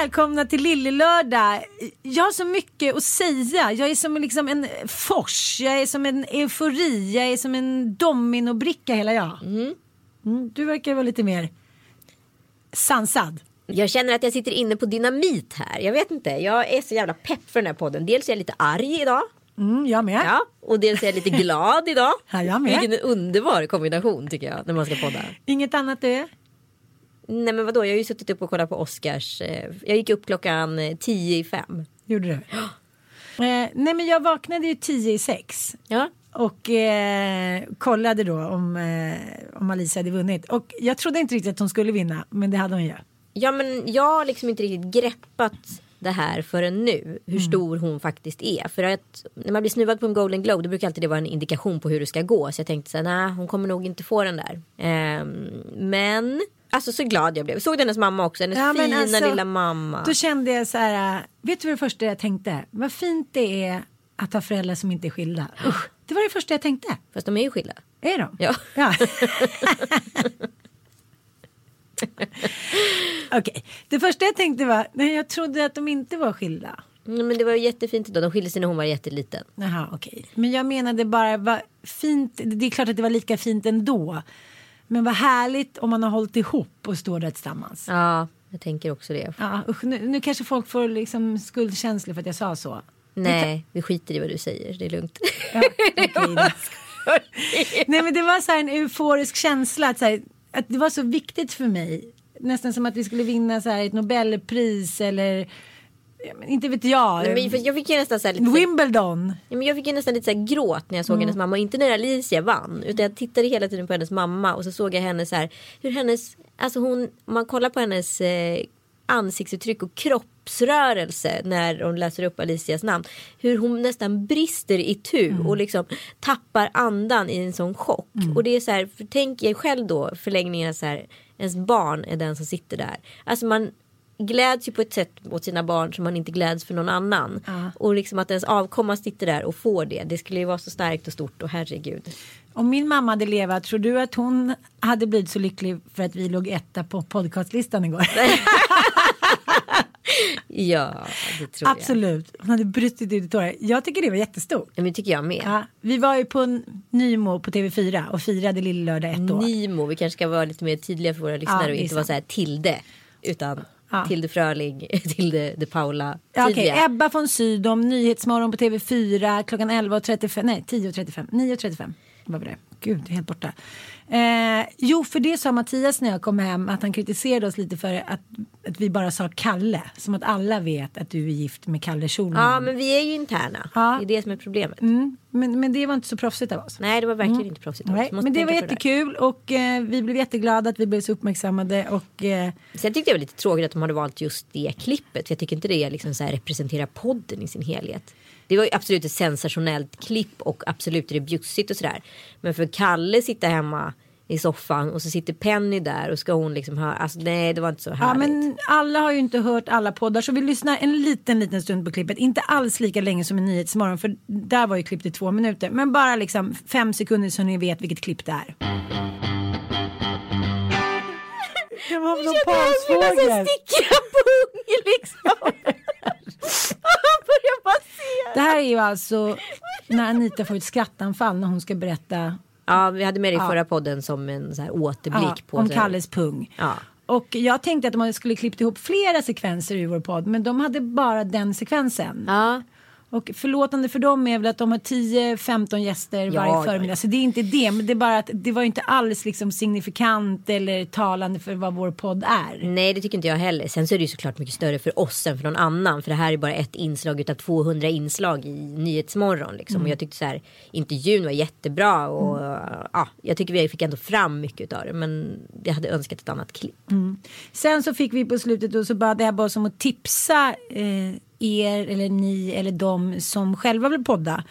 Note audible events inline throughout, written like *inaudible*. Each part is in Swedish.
Välkomna till Lillelördag. Jag har så mycket att säga. Jag är som liksom en fors, jag är som en eufori, jag är som en dominobricka hela jag. Mm, du verkar vara lite mer sansad. Jag känner att jag sitter inne på dynamit här. Jag vet inte, jag är så jävla pepp för den här podden. Dels är jag lite arg idag. Mm, jag med. Ja, och dels är jag lite glad idag. Ja, jag med. Vilken underbar kombination tycker jag när man ska podda. Inget annat du är? Nej men vadå, jag har ju suttit upp och kollat på Oscars. eh, Jag gick upp klockan eh, tio i fem. Gjorde du? *gasps* Eh, nej men jag vaknade ju tio i sex. Ja. Och eh, kollade då om, eh, om Alicia hade vunnit. Och jag trodde inte riktigt att hon skulle vinna. Men det hade hon ju. ja men jag har liksom inte riktigt greppat det här förrän nu. Hur stor hon faktiskt är. För att när man blir snuvad på en Golden Globe då brukar alltid det vara en indikation på hur det ska gå. Så jag tänkte så här, nej hon kommer nog inte få den där. Ehm, men alltså så glad jag blev. Såg du hennes mamma också? Hennes Ja, fina alltså, lilla mamma. Då kände jag så här. äh, Vet du vad det första jag tänkte? Vad fint det är att ha föräldrar som inte är skilda. Usch, det var det första jag tänkte. Fast de är ju skilda. Är de? Ja. ja. *laughs* Okej, det första jag tänkte var, nej jag trodde att de inte var skilda. Mm, Men det var ju jättefint idag. De skilde sig när hon var jätteliten. Jaha, okej. Men jag menade bara, vad fint, det är klart att det var lika fint ändå. Men vad härligt om man har hållit ihop och står där tillsammans. Ja, jag tänker också det. Ja, usch, nu, nu kanske folk får liksom skuldkänslor för att jag sa så. Nej, vi skiter i vad du säger. Det är lugnt. Ja, då. *laughs* Nej men det var så en euforisk känsla att, här, att det var så viktigt för mig. Nästan som att vi skulle vinna så här ett Nobelpris eller ja, men inte vet jag. Nej, men för jag fick ju nästan så här lite Wimbledon. ja, men jag fick ju nästan lite så här gråt när jag såg Mm. hennes mamma. Inte när Alicia vann. Utan jag tittade hela tiden på hennes mamma. Och så såg jag henne så här. Hur hennes, alltså hon, man kollar på hennes eh, ansiktsuttryck och kroppsrörelse när hon läser upp Alicias namn. Hur hon nästan brister i tu Mm. och liksom tappar andan i en sån chock. Och det är så här, för tänk er själv då förlängningen så här. Ens barn är den som sitter där. Alltså man gläds ju på ett sätt mot sina barn som man inte gläds för någon annan. Och liksom att ens avkomma sitter där och får det. Det skulle ju vara så starkt och stort och herregud. Om min mamma hade levat, tror du att hon hade blivit så lycklig för att vi låg etta på podcastlistan igår? *laughs* Ja, det tror jag. Absolut. Hon hade brutit ut i tårar. Jag tycker det var jättestort. Ja, men tycker jag med. Ja, vi var ju på Nymo på TV4 och firade Lillelördag ett år. Nimo, vi kanske ska vara lite mer tydliga för våra lyssnare det och inte vara så här Tilde. Utan Ja. Tilde Fröling, *laughs* Tilde de Paula. Ja, tydliga. Ebba von Sydow, Nyhetsmorgon på TV4 klockan 11.35, nej 10.35, 9.35 var det. Gud, det helt borta. Eh, jo, för det sa Mattias när jag kom hem att han kritiserade oss lite för att, att vi bara sa Kalle. Som att alla vet att du är gift med Kalle Schulman. Ja, men vi är ju interna. Ja. Det är det som är problemet. mm, men, men det var inte så proffsigt av oss. Nej, det var verkligen inte proffsigt. av oss. Men det var jättekul och eh, vi blev jätteglada att vi blev så uppmärksammade och eh, Sen tyckte jag det var lite tråkigt att de hade valt just det klippet. Jag tycker inte det liksom så representerar podden i sin helhet. Det var ju absolut ett sensationellt klipp och absolut är det bjussigt och sådär. Men för Kalle sitta hemma i soffan och så sitter Penny där och ska hon liksom höra. Alltså nej det var inte så Ja, härligt. men alla har ju inte hört alla poddar så vi lyssnar en liten, liten stund på klippet. Inte alls lika länge som i Nyhetsmorgon för där var ju klippet i två minuter. Men bara liksom fem sekunder så ni vet vilket klipp det är. Det var någon pansfågel. Stickiga pung liksom. *laughs* Börjar bara se. Det här är ju alltså när Anita får ett skrattanfall när hon ska berätta Ja vi hade med det i förra podden som en så här återblick ja, på om så- Kalles pung. Ja. Och jag tänkte att man skulle klippt ihop flera sekvenser i vår podd men de hade bara den sekvensen. Ja. Och förlåtande för dem är väl att de har 10-15 gäster Ja, varje ja, förmiddag. ja. Så det är inte det. Men det är bara att det var inte alls liksom signifikant eller talande för vad vår podd är. Nej det tycker inte jag heller. Sen så är det ju såklart mycket större för oss än för någon annan. För det här är bara ett inslag utav 200 inslag i Nyhetsmorgon. Liksom. Mm. Och jag tyckte så här intervjun var jättebra. Och ja, jag tycker vi fick ändå fram mycket av det. Men jag hade önskat ett annat klipp. Sen så fick vi på slutet och så bad jag bara som att tipsa eh, er eller ni eller de som själva vill podda.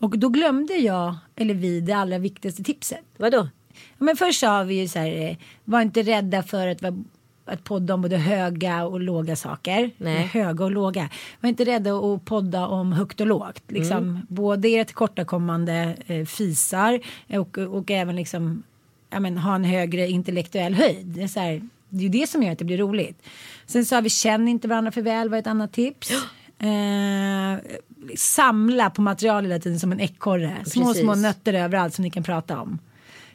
Och då glömde jag, eller vi, det allra viktigaste tipset. Vadå? Ja, Men först sa vi ju så här, eh, var inte rädda för att, vara- att podda om både höga och låga saker. Nej. Höga och låga. Var inte rädda att podda om högt och lågt. Liksom, Mm. Både era tillkortakommande eh, fisar och, och även liksom, ja, men, ha en högre intellektuell höjd. Det är, så här, det är ju det som gör att det blir roligt. Sen sa vi känn inte varandra för väl var ett annat tips. Eh, samla på material hela tiden som en ekorre. Små, Precis. små nötter överallt som ni kan prata om.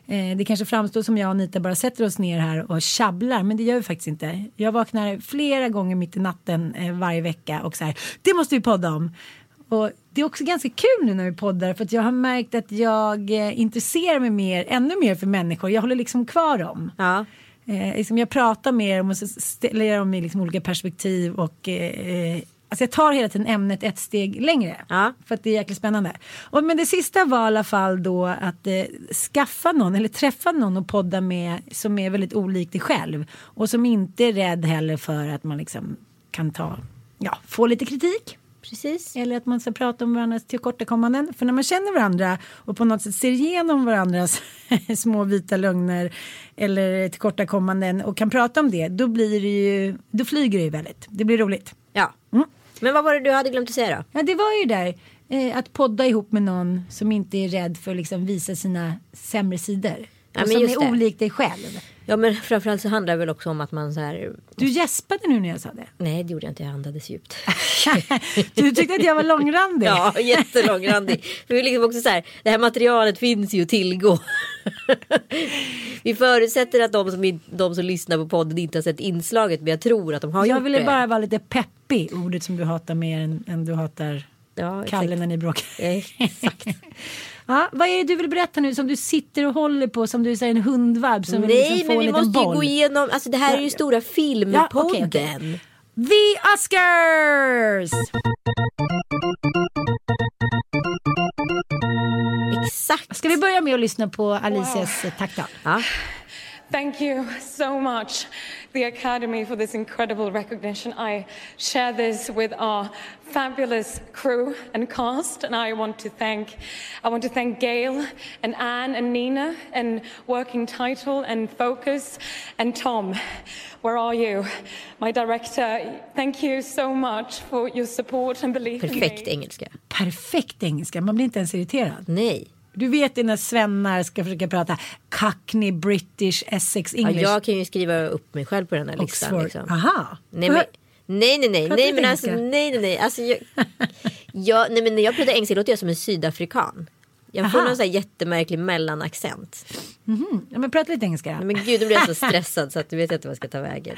Eh, det kanske framstår som jag och Anita bara sätter oss ner här och tjabblar men det gör vi faktiskt inte. Jag vaknar flera gånger mitt i natten eh, varje vecka och så här, det måste vi podda om. Och det är också ganska kul nu när vi poddar för att jag har märkt att jag eh, intresserar mig mer, ännu mer för människor. Jag håller liksom kvar dem. Ja. Eh, liksom jag pratar mer om och så ställer jag dem i liksom olika perspektiv och eh, Alltså jag tar hela tiden ämnet ett steg längre. Ja. För att det är jäkligt spännande. Och, men det sista var i alla fall då att eh, skaffa någon eller träffa någon och podda med som är väldigt olik dig själv. Och som inte är rädd heller för att man liksom kan ta, ja, få lite kritik. Precis. Eller att man ska prata om varandras tillkortakommanden. För när man känner varandra och på något sätt ser igenom varandras *laughs* små vita lögner eller tillkortakommanden och kan prata om det, då blir det ju, då flyger det ju väldigt. Det blir roligt. Ja. Mm. Men vad var det du hade glömt att säga då? Ja, det var ju där. Eh, att podda ihop med någon som inte är rädd för att liksom visa sina sämre sidor. Ja, och som är det. olik dig själv. Ja men framförallt så handlar det väl också om att man så här. Du gäspade nu när jag sa det. Nej det gjorde jag inte, jag andades djupt. *laughs* du tyckte att jag var långrandig. Ja, jättelångrandig. För vi är liksom också så här, det här materialet finns ju att tillgå. *laughs* vi förutsätter att de som, de som lyssnar på podden inte har sett inslaget, men jag tror att de har jag gjort ville det. bara vara lite peppig, ordet som du hatar mer än, än du hatar Ja, Kalle när ni bråkar. Exakt. *laughs* Ja, vad är det du vill berätta nu som du sitter och håller på som du säger en hundvalp som vill Nej, liksom få men en vi liten måste ju boll? gå igenom, alltså det här är ju stora Ja, filmpodden. okej, okej. The Oscars! Exakt. Ska vi börja med att lyssna på Alicias wow. tacktal? Ja. Thank you so much, the Academy, for this incredible recognition. I share this with our fabulous crew and cast, and I want to thank, I want to thank Gail and Anne and Nina and Working Title and Focus and Tom. Where are you, my director? Thank you so much for your support and belief in Perfekt me. engelska. Perfekt engelska, man blir inte ens irriterad. Nej. Du vet när svennar ska försöka prata Cockney, British, Essex, Ja, English, jag kan ju skriva upp mig själv på den här listan. Oxford. Liksom. Aha. Nej, men, nej, nej, nej, nej, men alltså, nej, nej, nej. Alltså, jag, *laughs* jag, nej, men när jag pratar engelska låter jag som en sydafrikan. Jag får Aha. någon sån här jättemärklig mellanaccent. Ja, men prata lite engelska. Nej, Men gud, nu blir jag så *laughs* stressad så att du vet inte vad jag ska ta vägen.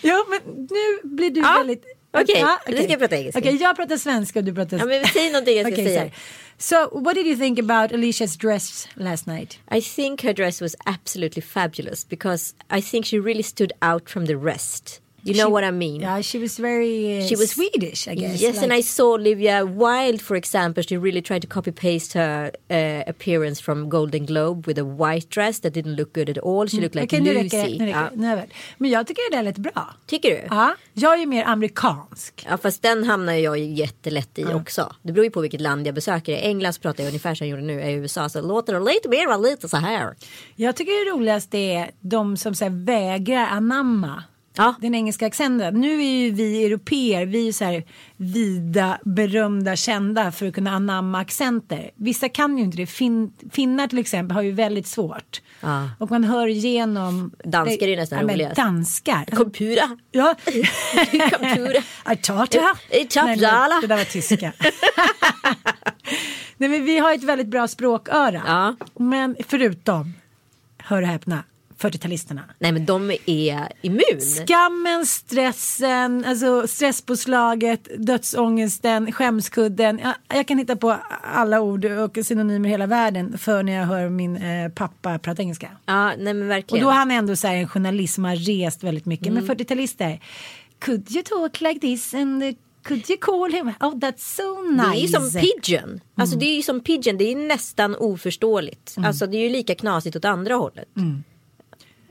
Ja, men nu blir du Ja, väldigt... okej, Ja, nu ska jag prata engelska. Okej, jag pratar svenska och du pratar... Ja, men säg någonting jag ska Okej, säga. här. So, what did you think about Alicia's dress last night? I think her dress was absolutely fabulous because I think she really stood out from the rest. You know what I mean? Yeah, she was very uh, She was- Swedish, I guess. Yes, like- and I saw Olivia Wilde, for example. She really tried to copy paste her uh, appearance from Golden Globe with a white dress that didn't look good at all. She looked like nu Lucy. räcker det. Nu räcker ja. Nu är. Men jag tycker det där lät bra. Tycker du? Ja, jag är ju mer amerikansk. Ja fast den hamnar jag ju jättelätt i också. Det beror ju på vilket land jag besöker. I England så pratar jag ungefär som jag gjorde nu. I USA så låter det lite mer lite så här. Jag tycker det roligaste är de som så här, vägrar anamma Ja. den engelska accenten. Nu är ju vi europeer, vi är så här vida, berömda, kända för att kunna anamma accenter. Vissa kan ju inte det. Fin, finnar till exempel har ju väldigt svårt. Ja. Och man hör igenom. Danskar är ju nästan ja, roligast. Danskar. Kompura. Ja. *laughs* Kompura. Nej, men alla. Det där var tyska. *laughs* Nej men vi har ett väldigt bra språköra. Ja. Men förutom, hör och häpna, 40-talisterna. Nej men de är immun. Skammen, stressen, alltså stresspåslaget, dödsångesten, skämskudden. Jag, jag kan hitta på alla ord och synonymer i hela världen för när jag hör min eh, pappa prata engelska. Ja nej men Och verkligen. då är han ändå så här en journalist som har rest väldigt mycket. Mm. Men 40-talister, could you talk like this and could you call him? Oh that's so nice. Det är ju som pidgin. Alltså det är ju som pidgin. Det är nästan oförståeligt. Mm. Alltså det är ju lika knasigt åt andra hållet.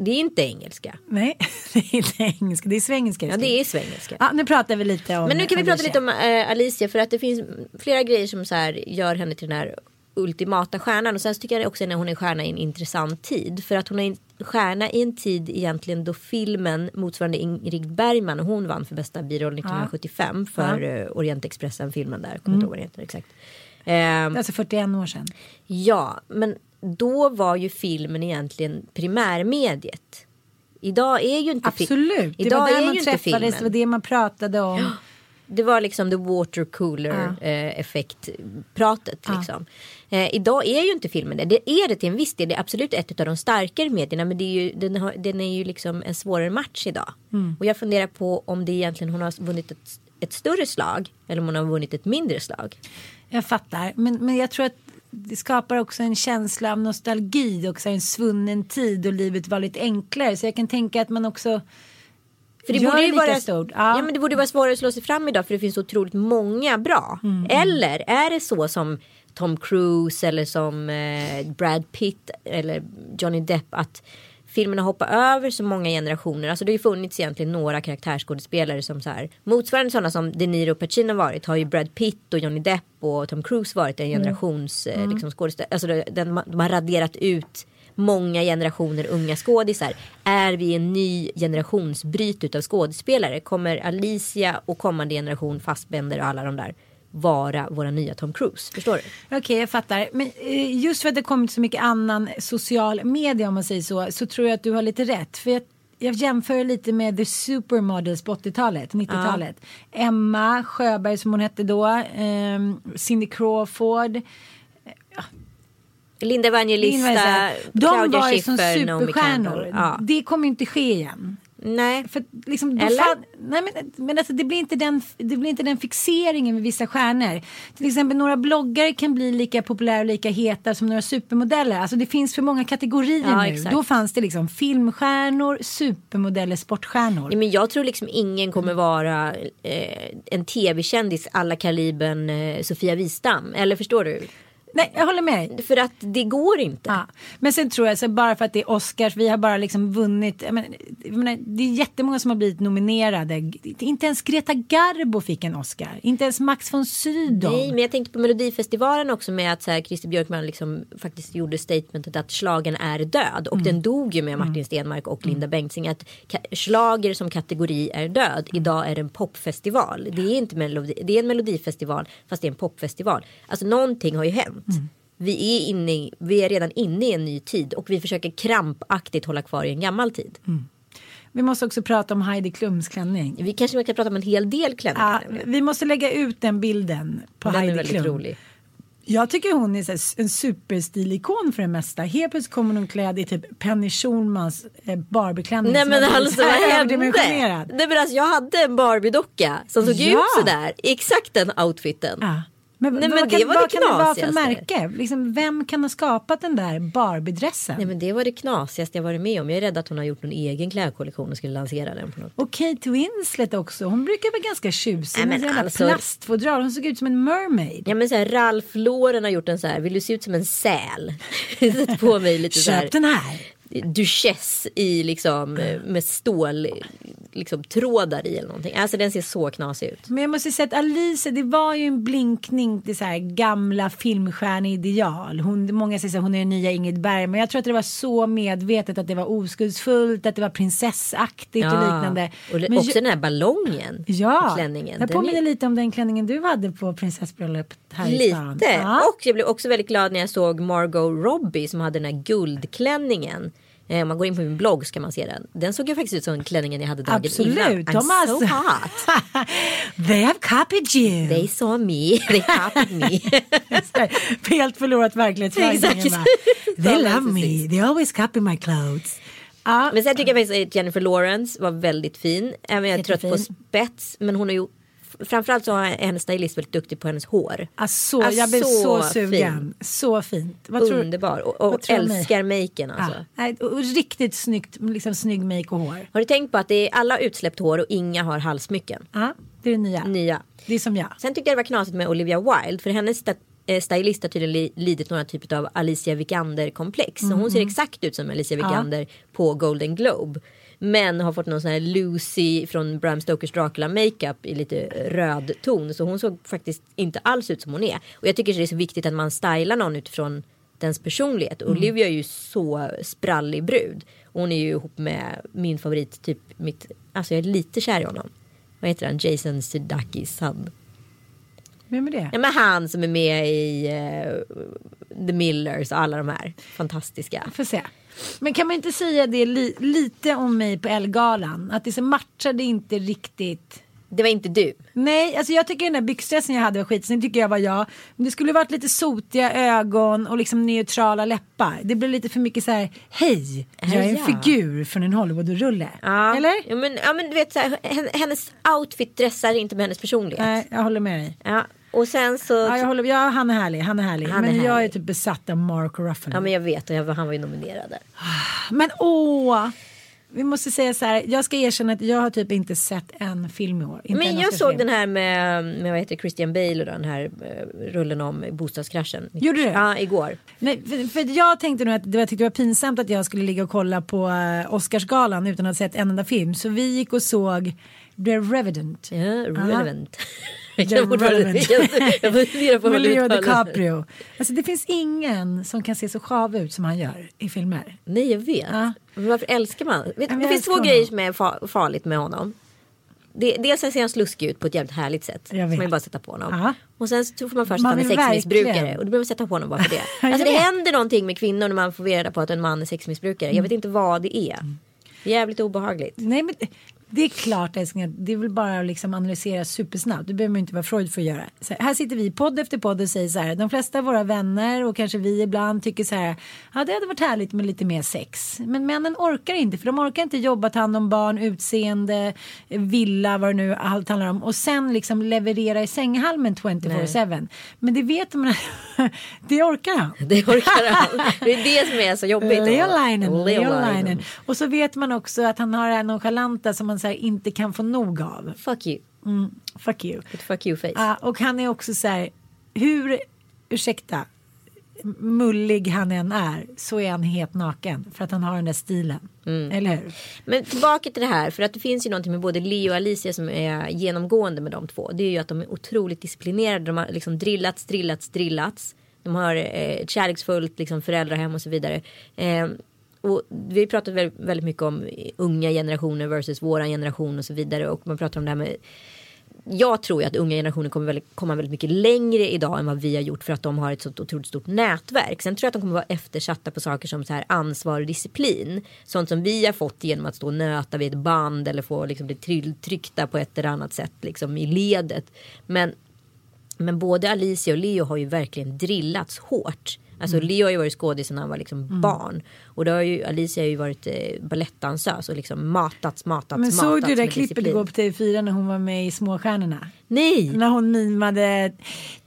Det är inte engelska. Nej, *laughs* det är inte engelska, det är svengelska. Ja det är svengelska. Ja, nu pratar vi lite om Men nu kan vi prata lite om eh, Alicia för att det finns flera grejer som så här gör henne till den här ultimata stjärnan och sen så tycker jag också att hon är stjärna i en intressant tid för att hon är en stjärna i en tid egentligen då filmen motsvarande Ingrid Bergman och hon vann för bästa biroll 1975 för eh, Orientexpressen filmen där, jag kommer inte ihåg vad den heter exakt. Ehm, Alltså 41 år sedan. Ja, men då var ju filmen egentligen primärmediet. Idag är ju inte Absolut, det Idag var där är man träffades, det var det man pratade om. Det var liksom the water cooler eh, effekt pratet liksom. Eh, idag är ju inte filmen det. Det är det till en viss del. Det är absolut ett av de starkare medierna. Men det är ju, den, har, den är ju liksom en svårare match idag. Och jag funderar på om det egentligen hon har vunnit ett, ett större slag. Eller om hon har vunnit ett mindre slag. Jag fattar, men, men jag tror att det skapar också en känsla av nostalgi också, en svunnen tid och livet var lite enklare. Så jag kan tänka att man också För det gör borde ju vara, stort. ja. men det borde vara svårare att slå sig fram idag för det finns otroligt många bra. Mm. Eller är det så som Tom Cruise eller som eh, Brad Pitt eller Johnny Depp att filmerna hoppar över så många generationer. Alltså det har ju funnits egentligen några karaktärsskådespelare som så här motsvarande sådana som De Niro och Pacino varit har ju Brad Pitt och Johnny Depp och Tom Cruise varit en Mm. generations eh, liksom skådespelare. Alltså den, de har raderat ut många generationer unga skådisar. Är vi en ny generationsbryt utav skådespelare? Kommer Alicia och kommande generation Fassbender och alla de där vara våra nya Tom Cruise? Förstår du? Okej, jag fattar. Men eh, just för att det kommit så mycket annan social media om man säger så, så tror jag att du har lite rätt. För jag, jag jämför lite med The Supermodels på 80-talet, 90-talet. Emma Sjöberg som hon hette då, ehm, Cindy Crawford. Linda Evangelista, så här, De Claudia var ju som superstjärnor. Ja. Det kommer inte ske igen. Nej, För liksom, Eller? fan- nej men, men alltså, det, blir inte den, det blir inte den fixeringen med vissa stjärnor. Till exempel några bloggare kan bli lika populära och lika heta som några supermodeller. Alltså det finns för många kategorier Ja, nu. exakt. Då fanns det liksom filmstjärnor, supermodeller, sportstjärnor. Ja, men jag tror liksom ingen kommer vara eh, en tv-kändis alla kalibern eh, Sofia Wistam. Eller förstår du? Nej, jag håller med dig. För att det går inte. Ja. Men sen tror jag så bara för att det är Oscars, vi har bara liksom vunnit. Jag menar, jag menar, det är jättemånga som har blivit nominerade. Inte ens Greta Garbo fick en Oscar. Inte ens Max von Sydow. Nej, men jag tänkte på Melodifestivalen också med att så här, Christer Björkman liksom faktiskt gjorde statementet att slagen är död. Och den dog ju med Martin Stenmark och Linda Bengtzing. Att slager som kategori är död. Idag är det en popfestival. Det är inte melodi, det är en melodifestival fast det är en popfestival. Alltså någonting har ju hänt. Vi är, inne i, vi är redan inne i en ny tid och vi försöker krampaktigt hålla kvar i en gammal tid. Vi måste också prata om Heidi Klums klänning. Vi kanske kan prata om en hel del klänningar. Ja, vi måste lägga ut den bilden på Den är Heidi väldigt Klum. rolig. Jag tycker hon är en superstilikon för det mesta. Helt plötsligt kommer hon klädd i typ Penny Schulmans eh, Barbie-klänning. Nej men är alltså så vad hände? Nej men alltså jag hade en Barbie-docka som såg Ja. ut sådär. Exakt den outfiten. Ja. Men, Nej, vad men kan, det var vad det kan det vara för märke? Liksom, vem kan ha skapat den där Barbie-dressen? Nej men det var det knasigaste jag varit med om. Jag är rädd att hon har gjort någon egen klädkollektion och skulle lansera den på något. Och Kate Winslet också. Hon brukar vara ganska tjusig. Nej, med alltså- plastfodral. Hon såg ut som en mermaid. Ja men så här, Ralph Lauren har gjort en så här, vill du se ut som en säl? *laughs* Sätt på mig lite så här. Köp den här. Duchess i liksom eh, med stål liksom trådar i eller någonting. Alltså den ser så knasig ut. Men jag måste säga att Alice, det var ju en blinkning till så här gamla filmstjärneideal. Hon, många säger att hon är den nya Ingrid Bergman. Men jag tror att det var så medvetet att det var oskuldsfullt, att det var prinsessaktigt och liknande. Och Men också ju- den här ballongen Ja, klänningen. jag påminner är- lite om den klänningen du hade på prinsessbröllopet här i stan. Lite. Ja. Och jag blev också väldigt glad när jag såg Margot Robbie som hade den här guldklänningen. Eh, Om man går in på min blogg så kan man se den. Den såg ju faktiskt ut som klänningen jag hade dagen Absolut. innan. I'm De har so hot. *laughs* They have copied you. They saw me, *laughs* they copied me. *laughs* Helt förlorat verklighetsförankringen. They love me. They always copy my clothes. Ja, Men sen tycker jag faktiskt att Jennifer Lawrence var väldigt fin. Även jag är trött på spets. Men hon har ju Framförallt så är hennes stylist väldigt duktig på hennes hår. alltså, Alltså, jag blev så, så sugen. Så fint. Vad tror, Underbar. Och, och älskar maken alltså. Ja, nej, och riktigt snyggt, liksom snygg make och hår. Har du tänkt på att det är alla utsläppt hår och inga har halssmycken? Ja, det är det nya. Nya. Det är som jag. Sen tyckte jag det var knasigt med Olivia Wilde. För hennes eh, stylist har tydligen li- lidit några typer av Alicia Vikander-komplex. Så hon Mm. ser exakt ut som Alicia Vikander på Golden Globe. Men har fått någon sån här Lucy från Bram Stokers Dracula makeup i lite röd ton. Så hon såg faktiskt inte alls ut som hon är. Och jag tycker det är så viktigt att man stylar någon utifrån dens personlighet. Mm. Olivia är ju så sprallig brud. Och Hon är ju ihop med min favorit, typ mitt, alltså jag är lite kär i honom. Vad heter han? Jason Sudeikis son. Vem är det? Ja men han som är med i eh, The Millers och alla de här fantastiska. Får se. Men kan man inte säga det li- lite om mig på Elgalan? Att det så matchade inte riktigt. Det var inte du. Nej, alltså jag tycker den där byxdressen jag hade var skitsnygg, tycker jag var jag. Men det skulle varit lite sotiga ögon och liksom neutrala läppar. Det blev lite för mycket så här, hej, jag är en Ja. figur från en Hollywood-rulle. Ja. Eller? Ja men, ja, men du vet så här, hen- hennes outfit dressar inte med hennes personlighet. Nej, jag håller med dig. Ja, och sen så. Ja, jag håller, ja, han är härlig, han är härlig. Han är men jag är härlig. typ besatt av Mark Ruffalo. Ja men jag vet och jag, han var ju nominerad där. Men åh! Vi måste säga så här, jag ska erkänna att jag har typ inte sett en film i år. Inte en Men jag såg den här med, med vad heter Christian Bale och den här eh, rullen om bostadskraschen. Gjorde du? Ja, igår. Nej, för, för jag tänkte nog att det var, jag tyckte det var pinsamt att jag skulle ligga och kolla på uh, Oscarsgalan utan att ha sett en enda film. Så vi gick och såg The Revenant. Ja, relevant. *laughs* Jag fortfarande- jag funderar på hur Leo. DiCaprio. Alltså det finns ingen som kan se så sjav ut som han gör i filmer. Nej jag vet. Ja. Men varför älskar man? Vet, det finns två älskar grejer honom. som är fa- farligt med honom. Det, dels ser han sluskig ut på ett jävligt härligt sätt. Vet. man bara sätta på honom. Ja. Och sen så tror man först Man att han är sexmissbrukare. verkligen. Och då behöver man sätta på honom bara för det. *laughs* Alltså det händer någonting med kvinnor när man får reda på att en man är sexmissbrukare. Mm. Jag vet inte vad det är. Det är jävligt obehagligt. Nej men det är klart älskling, det är väl bara att liksom analysera supersnabbt. Det behöver man inte vara Freud för att göra. Så här sitter vi podd efter podd och säger så här. De flesta av våra vänner och kanske vi ibland tycker så här. Ja det hade varit härligt med lite mer sex. Men männen orkar inte för de orkar inte jobba, ta hand om barn, utseende, villa, vad det nu allt handlar om. Och sen liksom leverera i sänghalmen 24-7. Men det vet man, *laughs* det orkar han. Det orkar han. Det är det som är så jobbigt. Leolainen. Leolainen. Och så vet man också att han har det här nonchalanta som man så här inte kan få nog av. Fuck you. Fuck you. Ett fuck you face. Ja, och han är också så här, hur, ursäkta, mullig han än är så är han helt naken för att han har den där stilen. Mm. Eller hur? Men tillbaka till det här, för att det finns ju någonting med både Leo och Alicia som är genomgående med de två. Det är ju att de är otroligt disciplinerade. De har liksom drillats, drillats, drillats. De har eh, ett kärleksfullt liksom, föräldrahem och så vidare. Eh, och vi har pratat väldigt, väldigt mycket om unga generationer versus våran generation och så vidare. Och man pratar om det här med jag tror ju att unga generationer kommer väldigt, komma väldigt mycket längre idag än vad vi har gjort för att de har ett så otroligt stort nätverk. Sen tror jag att de kommer vara eftersatta på saker som så här ansvar och disciplin. Sånt som vi har fått genom att stå och nöta vid ett band eller få liksom bli trill- tryckta på ett eller annat sätt liksom i ledet. Men, men både Alicia och Leo har ju verkligen drillats hårt. Alltså Leo har ju varit skådis när han var liksom barn. Och då har ju Alicia har ju varit eh, balettdansös och liksom matats, matats, Men matats såg du det där klippet igår på TV4 när hon var med i Småstjärnorna? Nej. När hon mimade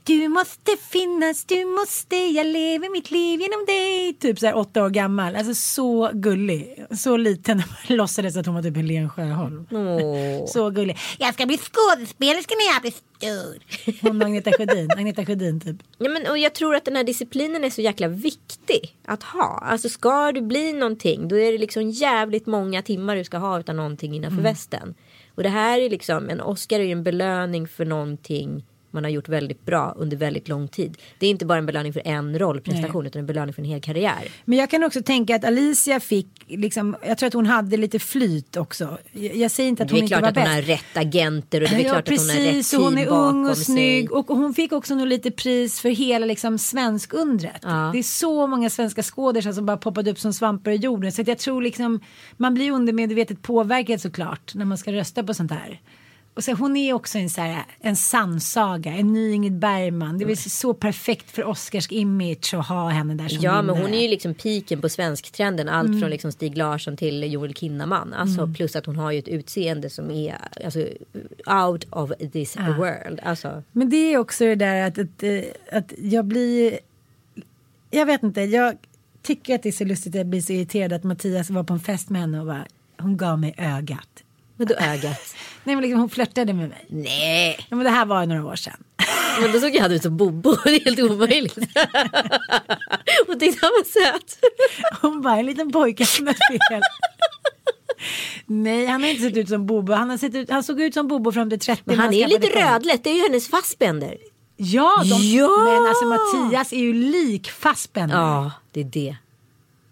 Du måste finnas, du måste, jag lever mitt liv genom dig. Typ så här åtta år gammal. Alltså så gullig. Så liten. *laughs* Låtsades att hon var typ Helen Sjöholm. Åh. Så gullig. Jag ska bli skådespelerska när jag blir stor. Hon och Agneta Sjödin. Agneta Sjödin typ. Ja, men, och jag tror att den här disciplinen är så jäkla viktig att ha. Alltså ska du bli någonting då är det liksom jävligt många timmar du ska ha utan någonting innanför västen. Och det här är liksom, en Oscar är ju en belöning för någonting man har gjort väldigt bra under väldigt lång tid. Det är inte bara en belöning för en rollprestation utan en belöning för en hel karriär. Men jag kan också tänka att Alicia fick, liksom, jag tror att hon hade lite flyt också. Jag, jag säger inte att Det hon är inte klart var att hon bäst. har rätt agenter och det är ja, klart att hon har rätt precis, och hon är team ung bakom och snygg. sig. Och hon fick också nog lite pris för hela liksom, svenskundret. Ja. Det är så många svenska skådespelare som bara poppade upp som svampar i jorden. Så jag tror liksom, man blir undermedvetet påverkad såklart när man ska rösta på sånt här. Och så, hon är också en, så här, en sannsaga, en ny Ingrid Bergman. Det är väl så perfekt för Oscars image att ha henne där som Ja men vinnare. hon är ju liksom piken på svensktrenden. Allt Mm. från liksom Stig Larsson till Joel Kinnaman. Alltså plus att hon har ju ett utseende som är alltså, out of this world. Alltså, Men det är också det där att, att, eh, att jag blir... Jag vet inte, jag tycker att det är så lustigt att jag blir så irriterad att Mattias var på en fest med henne och bara, hon gav mig ögat. Vadå ögat? *laughs* Nej men liksom hon flörtade med mig. Nej. Ja, men det här var några år sedan. Men då såg han ut som Bobo. *laughs* Det är helt omöjligt. *laughs* Hon tyckte han var söt. Hon bara, en liten pojke som är fel. Nej, han har inte sett ut som Bobo. Han, har sett ut, han såg ut som Bobo fram till 30. Men när han är lite rödlätt. Det är ju hennes Fassbender. Ja, de, Ja! men alltså Mattias är ju lik Fassbender. Ja, det är det.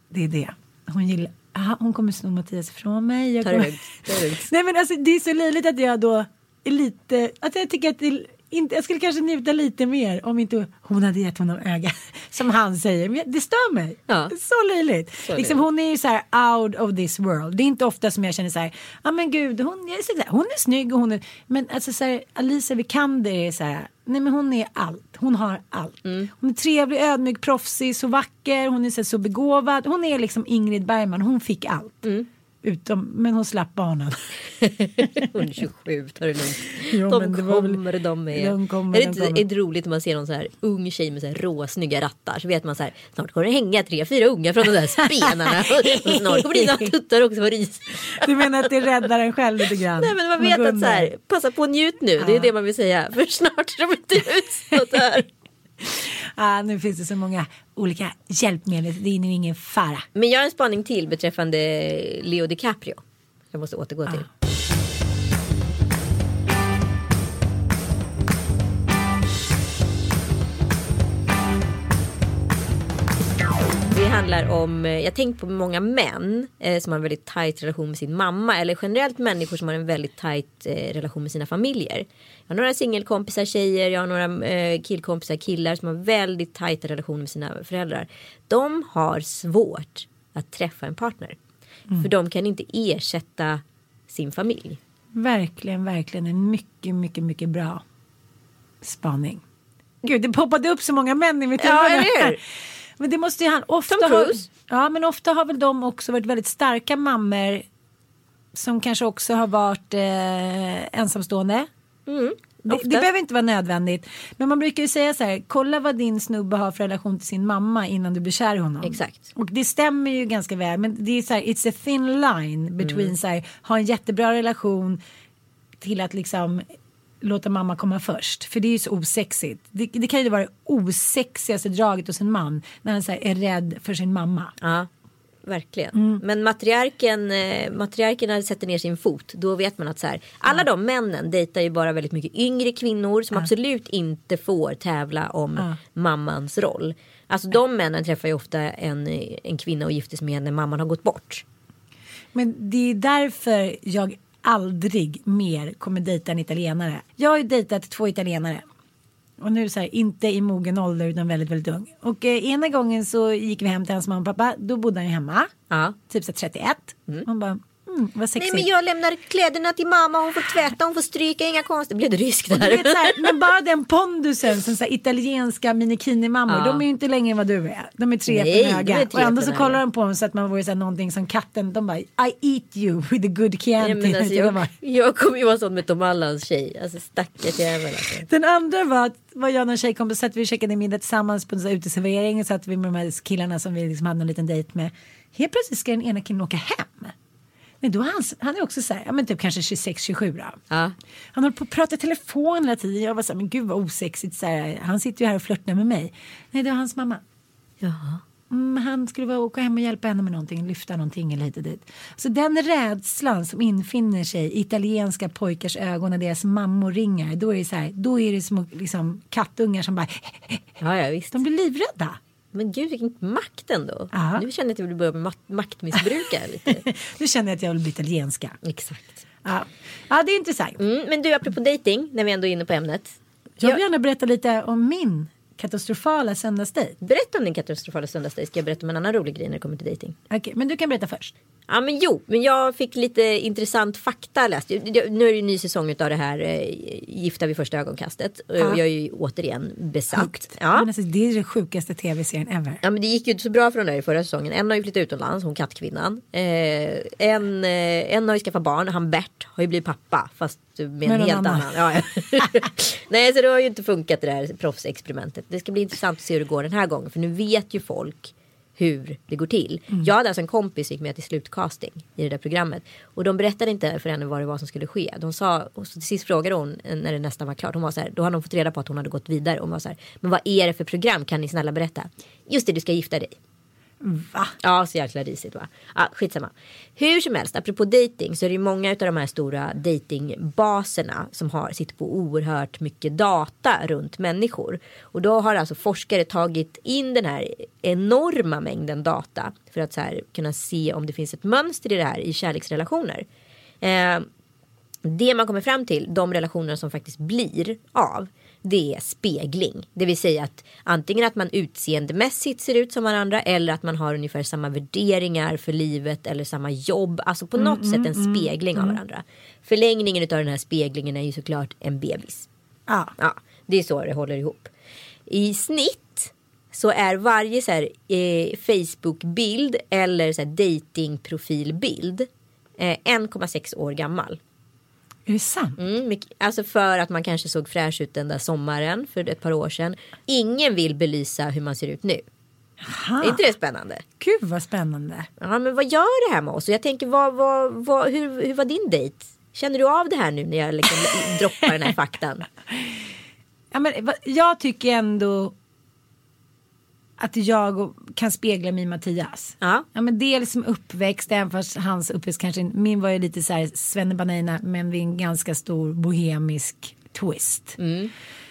Det är det. Hon gillar... Aha, hon kommer sno Mattias ifrån mig. Jag kommer... ta det lugnt. Nej men alltså det är så löjligt att jag då är lite... Att jag tycker att det inte, jag skulle kanske njuta lite mer om inte hon hade gett honom öga. *laughs* Som han säger. Men det stör mig. Ja. Så löjligt. Så liksom, hon är ju så här out of this world. Det är inte ofta som jag känner så här. Ja men gud hon, jag är här, hon är snygg och hon är. Men alltså så här, Alicia Vikander är så här. Nej men hon är allt. Hon har allt. Mm. Hon är trevlig, ödmjuk, proffsig, så vacker. Hon är så, här, så begåvad. Hon är liksom Ingrid Bergman. Hon fick allt. Mm. Utom, men hon slapp barnen. *laughs* Hon är 27, ta det lugnt. Jo, de men var väl- kommer, de är. de kommer, är det de inte kommer. är det roligt när man ser någon så här ung tjej med så här råsnygga rattar. Så vet man så här, snart kommer det hänga tre, fyra unga från de där spenarna. *laughs* och snart kommer dina tuttar också vara ris. Du menar att det räddar en själv lite grann? Nej men man vet att så här, passa på och njut nu. Det är det man vill säga. För snart är de inte ut sånt här. Ah, nu finns det så många olika hjälpmedel. Det är nu ingen fara. Men jag har en spaning till beträffande Leo DiCaprio. Jag måste återgå till. Det handlar om, eh, jag tänkt på många män eh, som har en väldigt tajt relation med sin mamma. Eller generellt människor som har en väldigt tajt eh, relation med sina familjer. Jag har några singelkompisar tjejer, jag har några eh, killkompisar killar som har väldigt tajta relationer med sina föräldrar. De har svårt att träffa en partner. För de kan inte ersätta sin familj. Verkligen, verkligen en mycket, mycket, mycket bra spaning. Gud, det poppade upp så många män i mitt Ja, huvud. eller hur? *laughs* Men det måste ju han ofta Tom Cruise. Ja, men ofta har väl de också varit väldigt starka mammor som kanske också har varit eh, ensamstående. det, Mm, ofta. det behöver inte vara nödvändigt. Men man brukar ju säga så här, kolla vad din snubbe har för relation till sin mamma innan du blir kär i honom. Exakt. Och det stämmer ju ganska väl. Men det är så här, it's a thin line between Mm. så här, ha en jättebra relation till att liksom låta mamma komma först. För det är ju så osexigt. Det, det kan ju vara det osexigaste draget hos en man när han så är rädd för sin mamma. Ja, verkligen. Mm. Men matriarken, eh, matriarkerna sätter ner sin fot. Då vet man att så här, alla de männen dejtar ju bara väldigt mycket yngre kvinnor som absolut inte får tävla om mammans roll. Alltså de männen träffar ju ofta en, en kvinna och gifter sig med när mamman har gått bort. Men det är därför jag aldrig mer kommer dejta en italienare. Jag har ju dejtat två italienare. Och nu så här, inte i mogen ålder utan väldigt, väldigt ung. Och eh, ena gången så gick vi hem till hans mamma och pappa. Då bodde han ju hemma. Ja. Typ så här 31. Man bara, vad Nej sexigt. men jag lämnar kläderna till mamma, hon får tvätta, hon får stryka, inga konstigt. Blev det ryskt Du där? vet, här, *laughs* men bara den pondusen som så här, italienska minikini-mammor. Ja. De är ju inte längre än vad du är. De är tre Nej, på höga. Och ändå så kollar de på dem så att man vore så här, någonting som katten. De bara I eat you with a good Nej, Chianti. men alltså, *laughs* jag, jag kommer ju vara sån med Tom Allans tjej. Alltså stackars jävel alltså. Den andra var att var jag och en tjejkompis satt vi och käkade middag tillsammans på en uteservering. Och satt vi med de här killarna som vi liksom hade en liten dejt med. Helt plötsligt ska den ena killen åka hem. Men då han, han är också så här, ja men typ kanske 26-27 då. Ja. Han håller på att prata i telefon hela tiden. Jag var så här, men gud vad osexigt. Så här, han sitter ju här och flörtar med mig. Nej, det var hans mamma. Jaha. Mm, han skulle vara åka hem och hjälpa henne med någonting, lyfta någonting eller hit och dit. Så den rädslan som infinner sig i italienska pojkars ögon när deras mammor ringer, då är det så här, då är det små liksom, kattungar som bara, *laughs* Ja, ja visst. de blir livrädda. Men gud vilken makt ändå. Ja. Nu känner jag att jag vill börja mak- maktmissbruka lite. *laughs* Nu känner jag att jag vill bli italienska. Exakt. Ja, ja det är intressant. Mm, men du apropå dating när vi ändå är inne på ämnet. Jag Jag- vill gärna berätta lite om min katastrofala söndagsdejt. Berätta om din katastrofala söndagsdejt. Ska jag berätta om en annan rolig grej när det kommer till dating. Okej, men du kan berätta först. Ja men jo, men jag fick lite intressant fakta läst. Nu är det ju en ny säsong av det här eh, Gifta vid första ögonkastet. Ja. Jag är ju återigen besatt. Sjukt. Ja. Men alltså, det är den sjukaste tv-serien ever. Ja men det gick ju inte så bra för den där i förra säsongen. En har ju flyttat utomlands, hon kattkvinnan. Eh, en, eh, en har ju skaffat barn, han Bert har ju blivit pappa. Fast med en Med helt annan. annan. Ja. *laughs* Nej så det har ju inte funkat det där proffsexperimentet. Det ska bli intressant att se hur det går den här gången. För nu vet ju folk hur det går till. Mm. Jag hade alltså en kompis som gick med till slutcasting i det där programmet. Och de berättade inte för henne vad det var som skulle ske. De sa, och till sist frågade hon när det nästan var klart. Hon var så här, då hade de fått reda på att hon hade gått vidare. Hon var så här, men vad är det för program? Kan ni snälla berätta? Just det, du ska gifta dig. Va? Ja, så jäkla risigt va. Ja, skitsamma. Hur som helst, apropå dating så är det ju många av de här stora datingbaserna som har, sitter på oerhört mycket data runt människor. Och då har alltså forskare tagit in den här enorma mängden data för att så här, kunna se om det finns ett mönster i det här i kärleksrelationer. Eh, det man kommer fram till, de relationer som faktiskt blir av, det är spegling. Det vill säga att antingen att man utseendemässigt ser ut som varandra eller att man har ungefär samma värderingar för livet eller samma jobb. Alltså på något sätt en spegling av varandra. Förlängningen av den här speglingen är ju såklart en bebis. Ja. Ja, det är så det håller ihop. I snitt så är varje så här, eh, Facebook-bild eller så här, datingprofilbild eh, 1,6 år gammal. Är det sant? Mm, alltså för att man kanske såg fräsch ut den där sommaren för ett par år sedan. Ingen vill belysa hur man ser ut nu. Aha. Är inte det spännande? Gud vad spännande. Ja, men vad gör det här med oss? Och jag tänker, vad, vad, vad, hur, hur var din dejt? Känner du av det här nu när jag liksom droppar den här faktan? *laughs* Ja, men, jag tycker ändå att jag kan spegla mig i Mattias. Ja. Ja, men dels som uppväxt, även fast hans uppväxt kanske, min var ju lite så här svennebanana men vid en ganska stor bohemisk twist.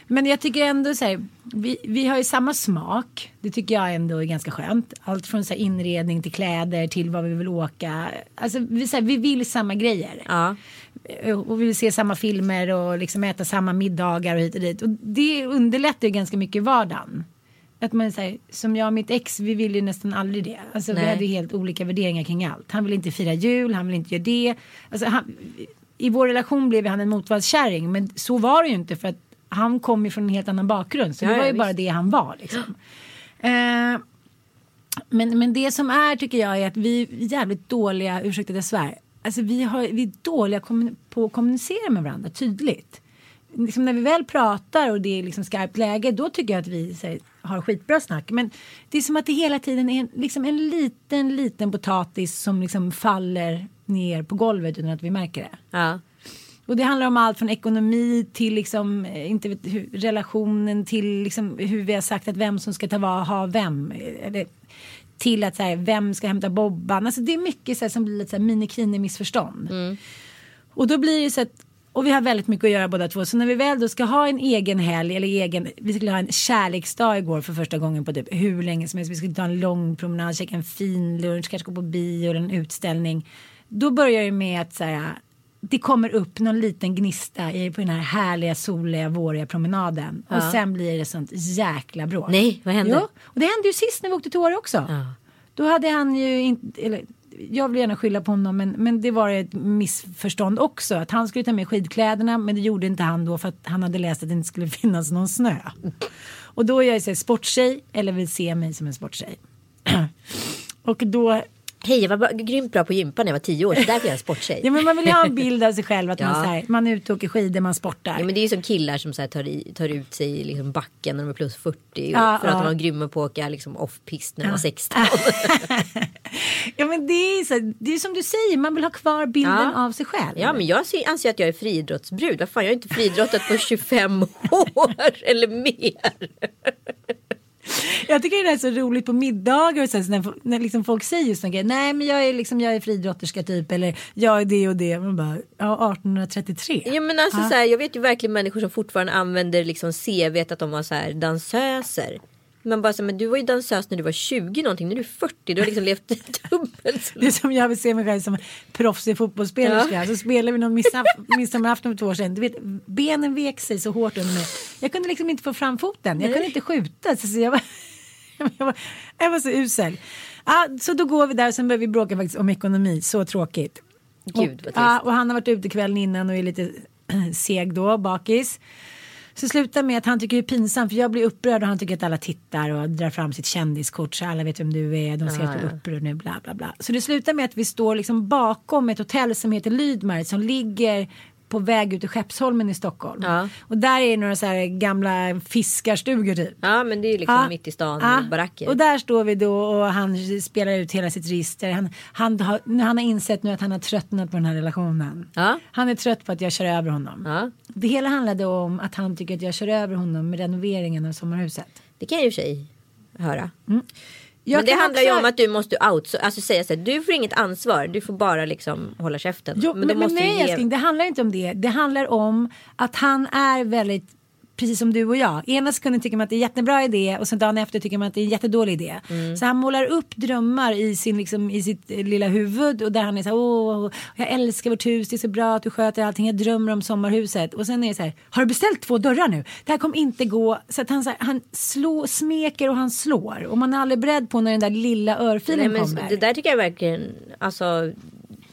Men jag tycker ändå så här, vi, vi har ju samma smak. Det tycker jag ändå är ganska skönt. Allt från så inredning till kläder till vad vi vill åka. Alltså vi, så här, vi vill samma grejer. Ja. Och vi vill se samma filmer och liksom äta samma middagar och hit och dit. Och det underlättar ju ganska mycket i vardagen. Att man säger, som jag och mitt ex, vi vill ju nästan aldrig det. Alltså vi hade helt olika värderingar kring allt. Han vill inte fira jul, han vill inte göra det. Alltså han, I vår relation blev han en motvallskärring, men så var det ju inte för att han kom ju från en helt annan bakgrund. Så Ja, det var ja, ju bara det han var liksom. Eh, men, men det som är tycker jag är att vi är jävligt dåliga, ursäkta jag svär, alltså vi, har, vi är dåliga på att kommunicera med varandra tydligt. Liksom när vi väl pratar och det är liksom skarpt läge då tycker jag att vi här, har skitbra snack. Men det är som att det hela tiden är liksom en liten, liten potatis som liksom faller ner på golvet utan att vi märker det. Ja. Och det handlar om allt från ekonomi till liksom, eh, inte vet, hur, relationen till liksom, hur vi har sagt att vem som ska ta var, ha vem. Eller, till att så här, vem ska hämta Bobban. Alltså det är mycket så här, som blir lite så här mini missförstånd. Och då blir det så att och vi har väldigt mycket att göra båda två. Så när vi väl då ska ha en egen helg eller egen, vi skulle ha en kärleksdag igår för första gången på typ hur länge som helst. Vi skulle ta en lång promenad, käka en fin lunch, kanske gå på bio eller en utställning. Då börjar det med att så här, det kommer upp någon liten gnista i, på den här härliga soliga våriga promenaden. Och sen blir det sånt jäkla bråk. Nej, vad hände? Jo, och det hände ju sist när vi åkte till Åre också. Ja. Då hade han ju inte, eller jag vill gärna skylla på honom men, men det var ett missförstånd också. Att han skulle ta med skidkläderna men det gjorde inte han då för att han hade läst att det inte skulle *laughs* finnas någon snö. Och då är jag så här, sporttjej eller vill se mig som en sporttjej. *clears throat* och då Hej, jag var bara, grymt bra på gympa när jag var tio år. Så därför är jag en sporttjej. Ja men man vill ju ha en bild av sig själv att man, *laughs* Ja. så här, man är ute och åker skidor, man sportar. Ja, men det är ju som killar som så här tar, i, tar ut sig i liksom backen när de är plus 40. Ja, för att ja. de var grymma på att åka liksom off-pist när de var 16. *laughs* Ja men det är, så, det är som du säger, man vill ha kvar bilden av sig själv. Ja men jag ser, anser att jag är friidrottsbrud. Vad fan jag har inte friidrottat på 25 *laughs* år eller mer. Jag tycker det är så roligt på middagar och så när, när liksom folk säger just grejer. Nej men jag är, liksom, jag är friidrotterska typ eller jag är det och det. Man bara, ja 1833. Ja men alltså så här, jag vet ju verkligen människor som fortfarande använder liksom CV att de var så här dansöser. Man bara så men du var ju dansös när du var 20 någonting, nu är du 40, du har liksom levt *laughs* dubbelt Det är som jag vill se mig själv som proffsig fotbollsspelerska. Så spelade vi någon midsommar- *laughs* midsommarafton för två år sedan. Du vet, benen vek sig så hårt under mig. Jag kunde liksom inte få fram foten. Jag kunde inte skjuta. Så jag, var, *laughs* jag, var, jag var så usel. Ja, så då går vi där och sen börjar vi bråka faktiskt om ekonomi. Så tråkigt. Gud och, ja, och han har varit ute kvällen innan och är lite *clears throat* seg då, bakis. Så slutar med att han tycker det är pinsamt för jag blir upprörd och han tycker att alla tittar och drar fram sitt kändiskort så alla vet vem du är. De ser att du är upprörd nu bla bla bla. Så det slutar med att vi står liksom bakom ett hotell som heter Lydmar som ligger på väg ut i Skeppsholmen i Stockholm. Ja. Och där är några så här gamla fiskarstugor typ. Ja men det är ju liksom Ja. mitt i stan, Ja. baracker. Och där står vi då och han spelar ut hela sitt register. Han, han, har, han har insett nu att han har tröttnat på den här relationen. Ja. Han är trött på att jag kör över honom. Det hela handlade om att han tycker att jag kör över honom med renoveringen av sommarhuset. Det kan jag i och för sig höra. Jag men det handlar ju också- om att du måste out, alltså säga så här, du får inget ansvar, du får bara liksom hålla käften. Jo, men, men, måste du nej ge- älskling, det handlar inte om det. Det handlar om att han är väldigt Precis som du och jag. Ena sekunden tycker man att det är en jättebra idé och sen dagen efter tycker man att det är en jättedålig idé. Mm. Så han målar upp drömmar i, sin, liksom, i sitt eh, lilla huvud och där han är så här, åh, jag älskar vårt hus, det är så bra att du sköter allting, jag drömmer om sommarhuset. Och sen är det så här, har du beställt två dörrar nu? Det här kommer inte gå. Så att han, så här, han slår, smeker och han slår. Och man är aldrig beredd på när den där lilla Nej, örfilen men kommer. det där tycker jag verkligen, alltså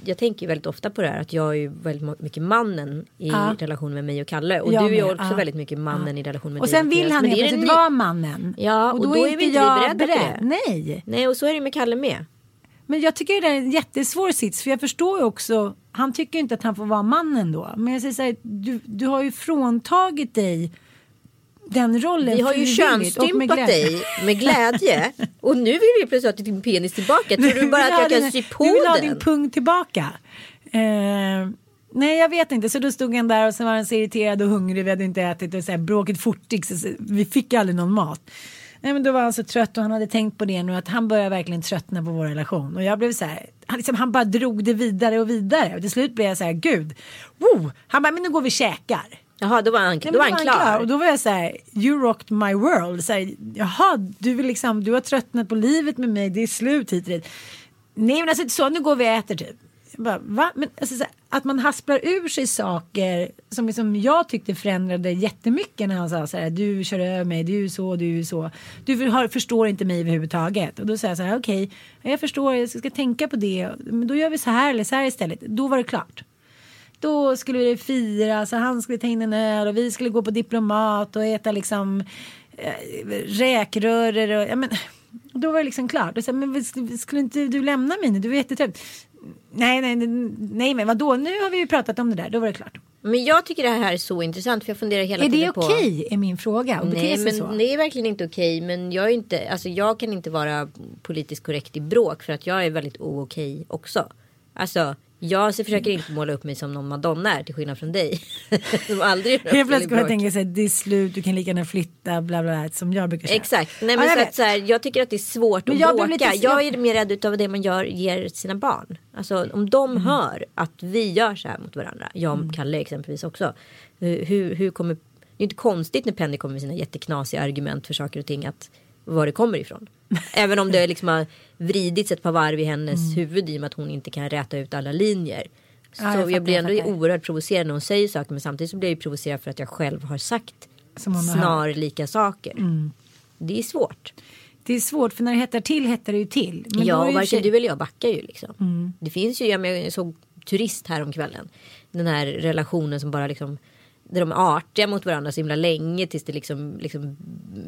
jag tänker ju väldigt ofta på det här att jag är ju väldigt mycket mannen i Ja. relation med mig och Kalle. Och Jag du är med, också ja. väldigt mycket mannen i relation med och dig sen vill han helt plötsligt vara mannen. Ja, och då är vi inte beredda på det. Nej. Nej och så är det med Kalle med. Men jag tycker det är en jättesvår sits för jag förstår ju också, han tycker inte att han får vara mannen då. Men jag säger så här, du, du har ju fråntagit dig den rollen Vi har ju könsstympat dig med glädje. och nu vill vi plötsligt ha din penis tillbaka. Tror du bara att jag kan sy på Du vill ha den? din pung tillbaka. Eh, nej jag vet inte, så då stod han där och så var han så irriterad och hungrig, vi hade inte ätit och så här, bråket fortgick så vi fick aldrig någon mat. Nej men då var han så trött och han hade tänkt på det nu att han börjar verkligen tröttna på vår relation. Och jag blev så här, han, liksom, han bara drog det vidare och vidare. Och till slut blev jag så här, gud, wow. Han bara, men nu går vi och käkar. Jaha, då var han, Nej, då var han klar. Och då var jag så här, you rocked my world. Så här, Jaha, du, vill liksom, du har tröttnat på livet med mig, det är slut hit och dit. Nej men alltså så, nu går vi och äter typ. Bara, va? Men alltså, så här, att man hasplar ur sig saker som liksom jag tyckte förändrade jättemycket när han sa så här, du kör över mig, du är så, du är så. Du har, förstår inte mig överhuvudtaget. Och då säger jag så här, okej, jag förstår, jag ska tänka på det. Men då gör vi så här eller så här istället. Då var det klart. Då skulle vi fira, så han skulle ta in en öl och vi skulle gå på diplomat och äta liksom eh, räkröror och ja men då var det liksom klart. Och så, men skulle inte du lämna mig nu? Du var jättetrött. Nej, nej, nej, men vadå? Nu har vi ju pratat om det där. Då var det klart. Men jag tycker det här är så intressant för jag funderar hela Är tiden det på. okej? Är min fråga. Och Nej men så. det är verkligen inte okej. Men jag, är inte, alltså, jag kan inte vara politiskt korrekt i bråk för att jag är väldigt okej också. Alltså jag så försöker inte måla upp mig som någon madonna är till skillnad från dig. *laughs* som aldrig Helt plötsligt kommer jag tänka sig det är slut, du kan lika gärna flytta, bla bla, bla som jag brukar säga. Exakt. Nej, Ja, men jag så att, så här, jag tycker att det är svårt Men att jag bråka. lite- Jag är mer rädd av det man gör, ger sina barn. Alltså om de Mm. hör att vi gör så här mot varandra. Jag och Kalle exempelvis också. Hur, hur, hur kommer, det är inte konstigt när Penny kommer med sina jätteknasiga argument för saker och ting. Att var det kommer ifrån. *laughs* Även om det liksom har vridits ett par varv i hennes Mm. huvud i och med att hon inte kan räta ut alla linjer. Så Ja, jag jag, blir jag ändå fattar. oerhört provocerad när hon säger saker men samtidigt så blir jag ju provocerad för att jag själv har sagt snarlika saker. Det är svårt. Det är svårt för när det hettar till hettar det ju till. Men ja, och varken sig- du eller jag backar ju liksom. Det finns ju, jag, men jag såg turist här om kvällen. Den här relationen som bara liksom där de är artiga mot varandra så himla länge tills det liksom, liksom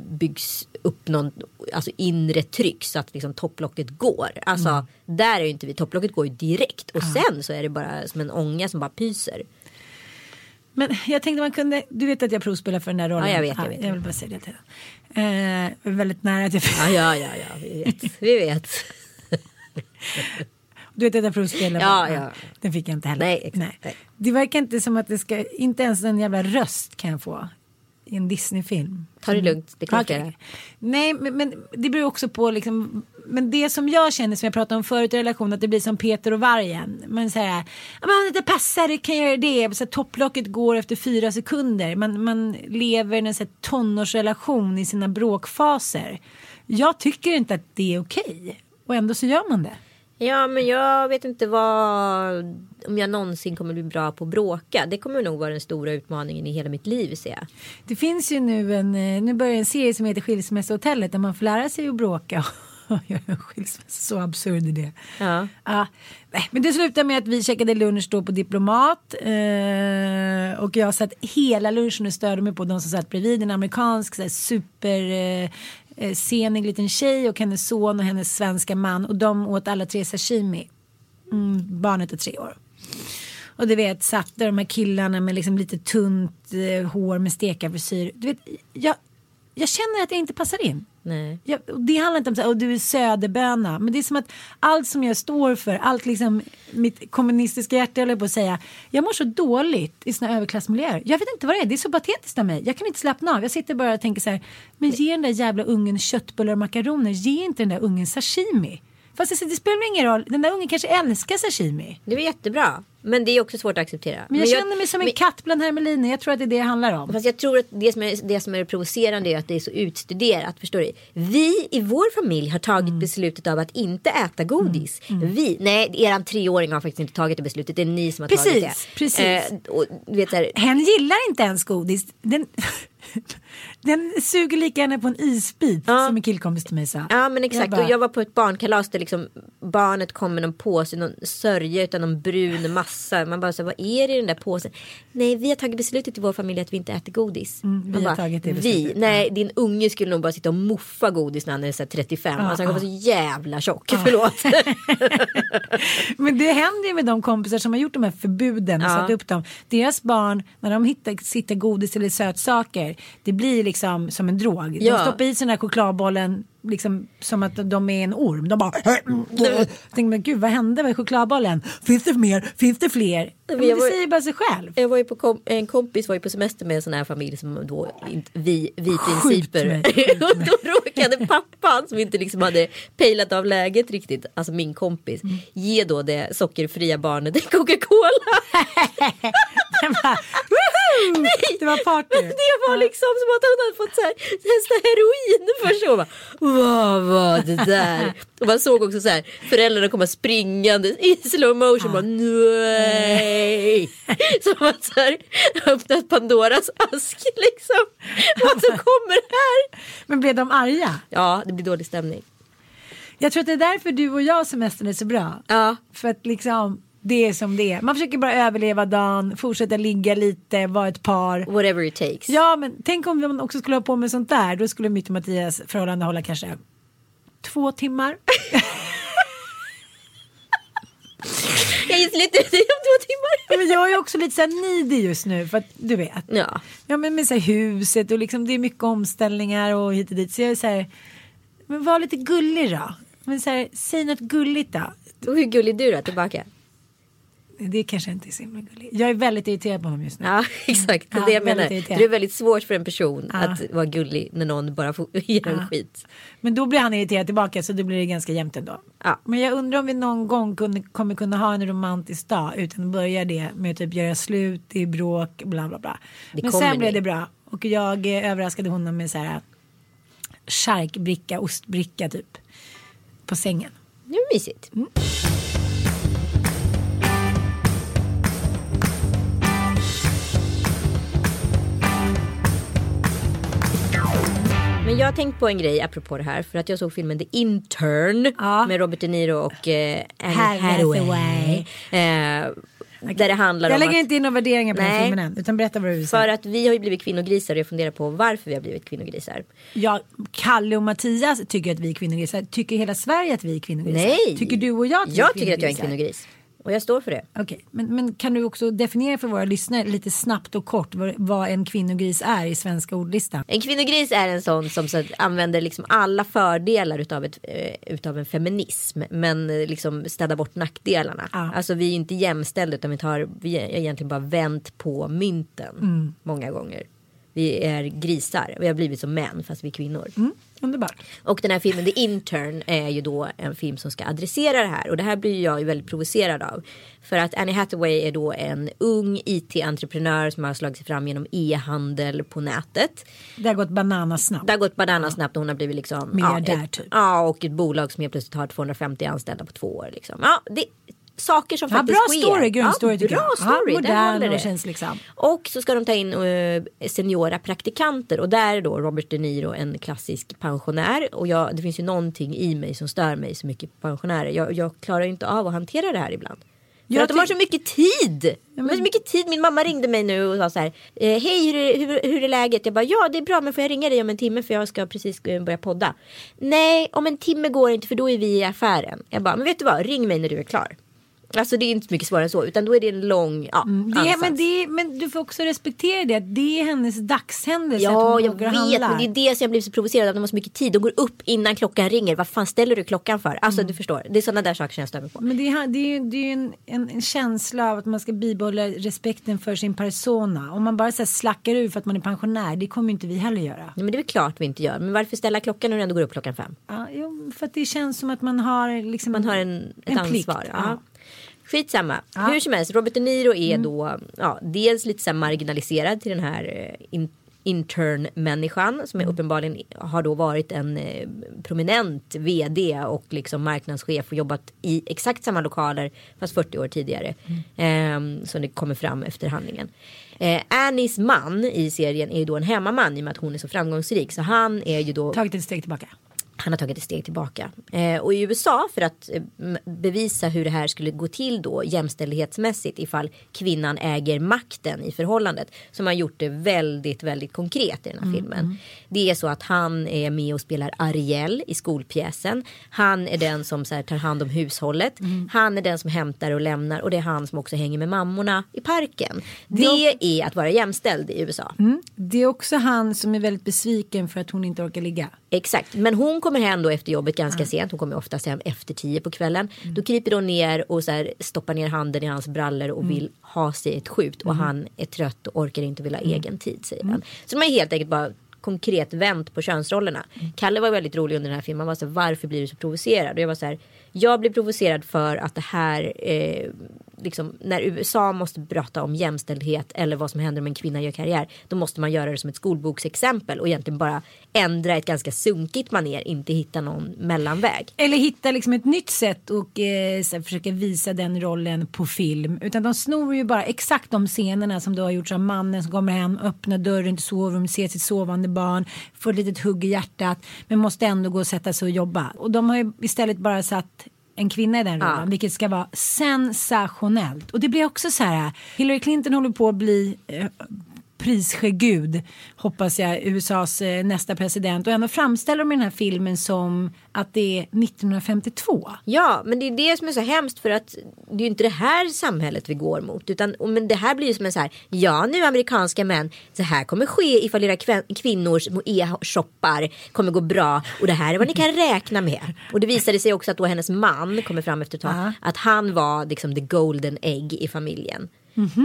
byggs upp någon alltså inre tryck så att liksom topplocket går. Alltså där är ju inte vi, topplocket går ju direkt och sen så är det bara som en ånga som bara pyser. Men jag tänkte man kunde, du vet att jag provspelar för den där rollen. Ja, jag vet, jag vet. Jag vill bara säga det till dig. Eh, väldigt nära att jag Ja, ja, ja, ja vi vet. Vi vet. *laughs* *laughs* Du vet jag provspelar. Ja, ja. Den fick jag inte heller. Nej, exakt. Nej. Det verkar inte som att det ska, inte ens en jävla röst kan jag få. I en Disney-film. Ta det lugnt, det Okej. flera. Nej, men, men det beror också på liksom, men det som jag känner som jag pratade om förut i relation att det blir som Peter och vargen. Man säger, ja men det passar, det kan göra det. Så här, topplocket går efter fyra sekunder. Man, man lever en så här, tonårsrelation i sina bråkfaser. Jag tycker inte att det är okej. Och ändå så gör man det. Ja men jag vet inte vad om jag någonsin kommer bli bra på att bråka. Det kommer nog vara den stora utmaningen i hela mitt liv ser jag. Det finns ju nu en, eh, nu börjar en serie som heter Skilsmässohotellet där man får lära sig att bråka *laughs* och göra en skilsmässa. Så absurd är det. Ja. Nej, men det slutade med att vi käkade lunch då på Diplomat eh, och jag satt hela lunchen och störde mig på de som satt bredvid en amerikansk så här, super eh, senig liten tjej och hennes son och hennes svenska man och de åt alla tre sashimi. Mm, barnet är tre år. Och du vet satt där de här killarna med liksom lite tunt eh, hår med stekarfrisyr. Du vet, jag, jag känner att jag inte passar in. Nej. Jag, det handlar inte om att oh, du är söderböna. Men det är som att allt som jag står för, allt liksom mitt kommunistiska hjärta håller på att säga. Jag mår så dåligt i såna överklassmiljöer. Jag vet inte vad det är, det är så patetiskt av mig. Jag kan inte slappna av. Jag sitter bara och tänker så här. Men ge den där jävla ungen köttbullar och makaroner. Ge inte den där ungen sashimi. Fast det, det spelar ingen roll. Den där ungen kanske älskar sashimi. Det var jättebra. Men det är också svårt att acceptera. Men jag känner mig som en men- katt bland hermeliner. Jag tror att det är det det handlar om. Fast jag tror att det som, är, det som är provocerande är att det är så utstuderat. Förstår du? Vi i vår familj har tagit Mm. beslutet av att inte äta godis. Vi, nej eran treåring har faktiskt inte tagit det beslutet. Det är ni som har tagit det. Precis, precis. Eh, och, vet, Hen gillar inte ens godis. Den, *laughs* *laughs* den suger lika gärna på en isbit Ja. som en killkompis till mig sa. Ja men exakt. Jag bara- och jag var på ett barnkalas där liksom barnet kom med någon påse, någon sörja utan någon brun massa. Man bara så vad är det i den där påsen? Nej vi har tagit beslutet i vår familj att vi inte äter godis. Mm, vi Man har tagit det Vi? beslutet. Nej din unge skulle nog bara sitta och muffa godis när han är så här 35. Ja, alltså han kommer ja. så jävla tjock. Förlåt. *laughs* Men det händer ju med de kompisar som har gjort de här förbuden och Ja. satt upp dem. Deras barn, när de hittar, sitter godis eller sötsaker, det blir liksom som en drog. Ja. De stoppar i sig den här chokladbollen liksom som att de är en orm. De bara... *clears throat* Tänkte, men gud vad hände med chokladbollen? Finns det mer? Finns det fler? Men det var- säger bara sig själv. Jag var ju på kom- en kompis var ju på semester med en sån här familj som då inte, vi, vi principer. *laughs* mig, och då råkade pappan som inte liksom hade pejlat av läget riktigt, alltså min kompis, Mm. ge då det sockerfria barnet en Coca-Cola. *laughs* *laughs* "Woho!" Det var party. *laughs* Det var liksom som att hon hade fått så här, heroin först. Man bara, vad var det där? Och man såg också så här, föräldrarna komma springande i slow motion. Bara, nej. *laughs* Som att så här, öppnat Pandoras ask liksom. Vad som kommer här. Men blev de arga? Ja, det blir dålig stämning. Jag tror att det är därför du och jag semestern är så bra. Ja. För att liksom det är som det är. Man försöker bara överleva dagen, fortsätta ligga lite, vara ett par. Whatever it takes. Ja men tänk om man också skulle ha på med sånt där. Då skulle mitt och Mattias förhållande hålla kanske två timmar. *laughs* Jag gissar lite om två timmar. men jag är också lite så här needy just nu för att du vet. Ja. Ja men med så här huset och liksom det är mycket omställningar och hit och dit. Så jag är så här, men var lite gullig då. Men så här, säg något gulligt då. Och hur gullig är du då tillbaka? Det kanske inte är så himla gulligt. Jag är väldigt irriterad på honom just nu. Ja *laughs* exakt, det är Ja, det jag menar. irriterad. Det är väldigt svårt för en person Ja. att vara gullig när någon bara får *laughs* ge en skit. Men då blir han irriterad tillbaka så då blir det ganska jämnt ändå. Ja. Men jag undrar om vi någon gång kunde, kommer kunna ha en romantisk dag utan att börja det med att typ göra slut i bråk bla bla bla. Det Men sen blev ni. det bra och jag eh, överraskade honom med så här charkbricka, ostbricka typ på sängen. Det är mysigt. Men Men jag har tänkt på en grej apropå det här. För att jag såg filmen The Intern. Ja. Med Robert De Niro och eh, Anne Hathaway. Eh, där det handlar Jag om lägger att, inte in några värderingar på den Nej. filmen än. Utan berätta vad du vill För säga. att vi har ju blivit kvinnogrisar och jag funderar på varför vi har blivit kvinnogrisar. Ja, Kalle och Mattias tycker att vi är kvinnogrisar. Tycker hela Sverige att vi är kvinnogrisar? Nej! Tycker du och jag att vi Jag är tycker att jag är en kvinnogris. Och jag står för det. Okej, men, men kan du också definiera för våra lyssnare lite snabbt och kort vad, vad en kvinnogris är i svenska ordlistan? En kvinnogris är en sån som så använder liksom alla fördelar utav, ett, eh, utav en feminism. Men liksom städar bort nackdelarna. Ja. Alltså vi är inte jämställda utan vi, tar, vi är egentligen bara vänt på mynten. Mm. Många gånger. Vi är grisar. Vi har blivit som män fast vi är kvinnor. Mm, underbart. Och den här filmen The Intern är ju då en film som ska adressera det här. Och det här blir jag ju väldigt provocerad av. För att Annie Hathaway är då en ung IT-entreprenör som har slagit sig fram genom e-handel på nätet. Det har gått bananasnabbt. Det har gått bananasnabbt och hon har blivit liksom Miljardär, ja, ett, typ. Ja och ett bolag som helt plötsligt har 250 anställda på två år. Liksom. Ja, det, saker som Ja, faktiskt bra sker. story, ja, tycker bra jag. Ja, story, där modern och det. känns liksom. Och så ska de ta in uh, seniora praktikanter och där är då Robert De Niro en klassisk pensionär. Och jag, det finns ju någonting i mig som stör mig så mycket pensionärer. Jag, jag klarar inte av att hantera det här ibland. För Jag att de har så mycket tid. De har så mycket tid. Min mamma ringde mig nu och sa så här. Eh, Hej hur, är- hur, hur är läget? Jag bara ja det är bra men får jag ringa dig om en timme för jag ska precis eh, börja podda. Nej om en timme går inte för då är vi i affären. Jag bara men vet du vad ring mig när du är klar. Alltså det är inte mycket svårare än så utan då är det en lång ja, Det, ansats. men, det, men du får också respektera det. att Det är hennes dagshändelse. Ja, jag vet. handlar. Men det är det som jag blir så provocerad av. De har så mycket tid. De går upp innan klockan ringer. Vad fan ställer du klockan för? Alltså du förstår. Det är sådana där saker som jag mig på. Men det är, det är det är en, en, en känsla av att man ska bibehålla respekten för sin persona. Om man bara så här slackar ur för att man är pensionär, det kommer ju inte vi heller göra. Nej, men det är väl klart vi inte gör. Men varför ställa klockan när du ändå går upp klockan fem? Ja, för att det känns som att man har liksom Man har en, ett en ansvar. plikt, Ja. ja. Skitsamma. Ja. Mm. Hur som helst, Robert De Niro är då ja, dels lite så marginaliserad till den här eh, in, intern-människan som är Mm. uppenbarligen har då varit en eh, prominent vd och liksom marknadschef och jobbat i exakt samma lokaler fast 40 år tidigare. Mm. Eh, som det kommer fram efter handlingen. Eh, Annies man i serien är ju då en hemmaman i och med att hon är så framgångsrik. Så han är ju då tagit ett steg tillbaka. Han har tagit ett steg tillbaka. Eh, och i USA för att eh, bevisa hur det här skulle gå till då jämställdhetsmässigt ifall kvinnan äger makten i förhållandet. Man har gjort det väldigt, väldigt konkret i den här filmen. Det är så att han är med och spelar Ariel i skolpjäsen. Han är den som så här, tar hand om hushållet. Han är den som hämtar och lämnar och det är han som också hänger med mammorna i parken. Det är att vara jämställd i USA. Det är också han som är väldigt besviken för att hon inte orkar ligga. Exakt, men hon kommer hem då efter jobbet ganska sent. Hon kommer oftast hem efter tio på kvällen. Mm. Då kryper hon ner och så här, stoppar ner handen i hans brallor och Mm. vill ha sig ett skjut. Och han är trött och orkar inte vilja ha Mm. egen tid säger han. Så de har helt enkelt bara konkret vänt på könsrollerna. Mm. Kalle var väldigt rolig under den här filmen. Han var så här, varför blir du så provocerad? Och jag var så här, jag blir provocerad för att det här, eh, liksom, när USA måste prata om jämställdhet eller vad som händer om en kvinna gör karriär. Då måste man göra det som ett skolboksexempel och egentligen bara ändra ett ganska sunkigt maner, inte hitta någon mellanväg. Eller hitta liksom ett nytt sätt och eh, så här, försöka visa den rollen på film. Utan de snor ju bara exakt de scenerna som du har gjort som mannen som kommer hem, öppnar dörren till sovrummet, ser sitt sovande barn, får ett litet hugg i hjärtat men måste ändå gå och sätta sig och jobba. Och de har ju istället bara satt en kvinna i den rollen, Ja. vilket ska vara sensationellt. Och det blir också så här, Hillary Clinton håller på att bli eh, prissjegud, hoppas jag, USAs eh, nästa president. Och ändå framställer de den här filmen som att det är 1952. Ja, men det är det som är så hemskt för att det är ju inte det här samhället vi går mot. Utan men det här blir ju som en så här, ja nu amerikanska män, så här kommer ske ifall era kvinnors e-shoppar kommer gå bra. Och det här är vad ni kan räkna med. Och det visade sig också att då hennes man kommer fram efter ett tag, Ja. att han var liksom the golden egg i familjen.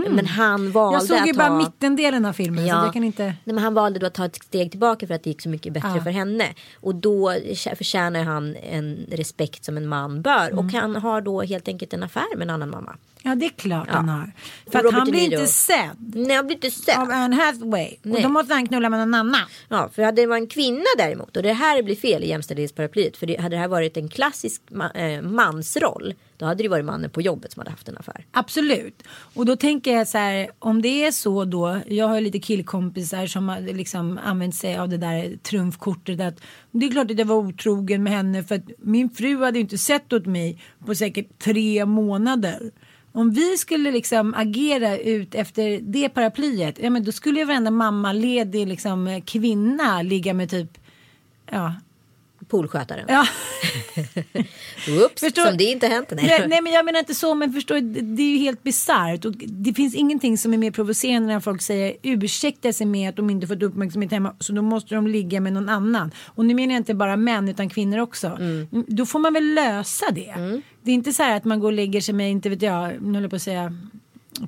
Men han valde Jag såg ju bara ha... mittendelen av filmen så jag kan inte... Nej, men han valde då att ta ett steg tillbaka för att det gick så mycket bättre Ja. för henne. Och då förtjänar han en respekt som en man bör. Mm. Och han har då helt enkelt en affär med en annan mamma. Ja, det är klart han har. För att Robert han De blir Niro. inte sedd Nej, han blir inte sedd. av Anne Hathaway. Och Nej. då måste han knulla med någon annan. Ja, för hade det varit en kvinna däremot och det här blir fel i jämställdhetsparaplyet. För det, hade det här varit en klassisk ma- eh, mansroll. Då hade det varit mannen på jobbet som hade haft en affär. Absolut. Och då tänker jag så här, om det är så då, jag har ju lite killkompisar som har liksom använt sig av det där trumfkortet att det är klart att jag var otrogen med henne för att min fru hade ju inte sett åt mig på säkert tre månader. Om vi skulle liksom agera ut efter det paraplyet, ja men då skulle ju varenda mammaledig liksom eh, kvinna ligga med typ, ja, Poolskötaren. ja. *laughs* Oops, Förstår- som det inte hänt. Nej. Nej, nej men jag menar inte så men förstår det, det är ju helt bisarrt och det finns ingenting som är mer provocerande när folk säger ursäkta sig med att de inte fått uppmärksamhet hemma så då måste de ligga med någon annan. Och nu menar jag inte bara män utan kvinnor också. Mm. Då får man väl lösa det. Det är inte så här att man går och lägger sig med, inte vet jag, nu håller jag på att säga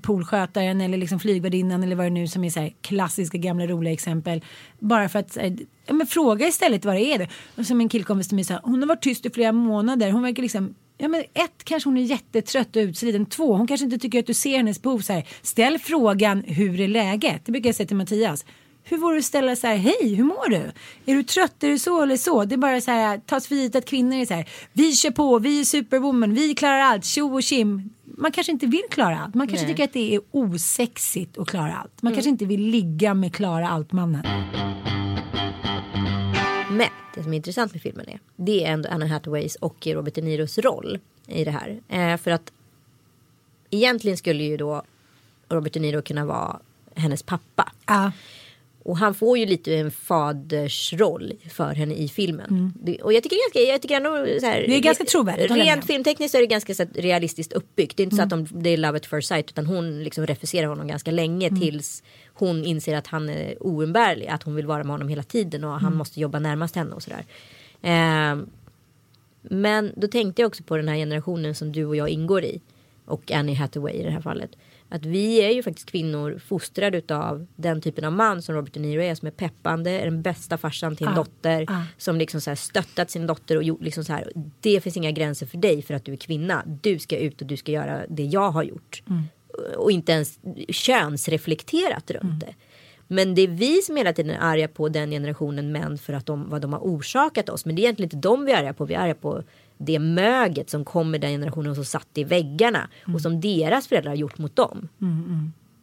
poolskötaren eller liksom flygvärdinnan eller vad det nu som är så här klassiska gamla roliga exempel. Bara för att här, ja, men fråga istället vad det är. Det. Och som en killkompis till mig sa, hon har varit tyst i flera månader. Hon verkar liksom Ja men ett, kanske hon är jättetrött och utsliten. Två, hon kanske inte tycker att du ser hennes behov så här. Ställ frågan, hur är läget? Det brukar jag säga till Mattias. Hur vore det att ställa så här, hej, hur mår du? Är du trött, är du så eller så? Det är bara så här, tas för givet att kvinnor är så här, vi kör på, vi är superwoman, vi klarar allt, tjo och kim. Man kanske inte vill klara allt. Man kanske Nej. tycker att det är osexigt att klara allt. Man kanske inte vill ligga med klara allt-mannen. Men det som är intressant med filmen är det är ändå Anna Hathaways och Robert De Niros roll i det här. Eh, för att egentligen skulle ju då Robert De Niro kunna vara hennes pappa. Ja. Och han får ju lite en fadersroll för henne i filmen. Det, och jag tycker, ganska, jag tycker ändå så här, Det är ganska trovärdigt, Rent filmtekniskt är det ganska så realistiskt uppbyggt. Det är inte så att de, det är love at first sight utan hon liksom refuserar honom ganska länge tills hon inser att han är oumbärlig. Att hon vill vara med honom hela tiden och han måste jobba närmast henne och sådär. Ehm, men då tänkte jag också på den här generationen som du och jag ingår i. Och Annie Hathaway i det här fallet. Att vi är ju faktiskt kvinnor fostrade utav den typen av man som Robert De Niro är. Som är peppande, är den bästa farsan till en Ah, dotter. ah. Som liksom så här stöttat sin dotter och gjort liksom så här. Det finns inga gränser för dig för att du är kvinna. Du ska ut och du ska göra det jag har gjort. Och inte ens könsreflekterat runt det. Men det är vi som hela tiden är arga på den generationen män för att de, vad de har orsakat oss. Men det är egentligen inte de vi är arga på. Vi är arga på det möget som kommer den generationen som satt i väggarna. Och som deras föräldrar har gjort mot dem.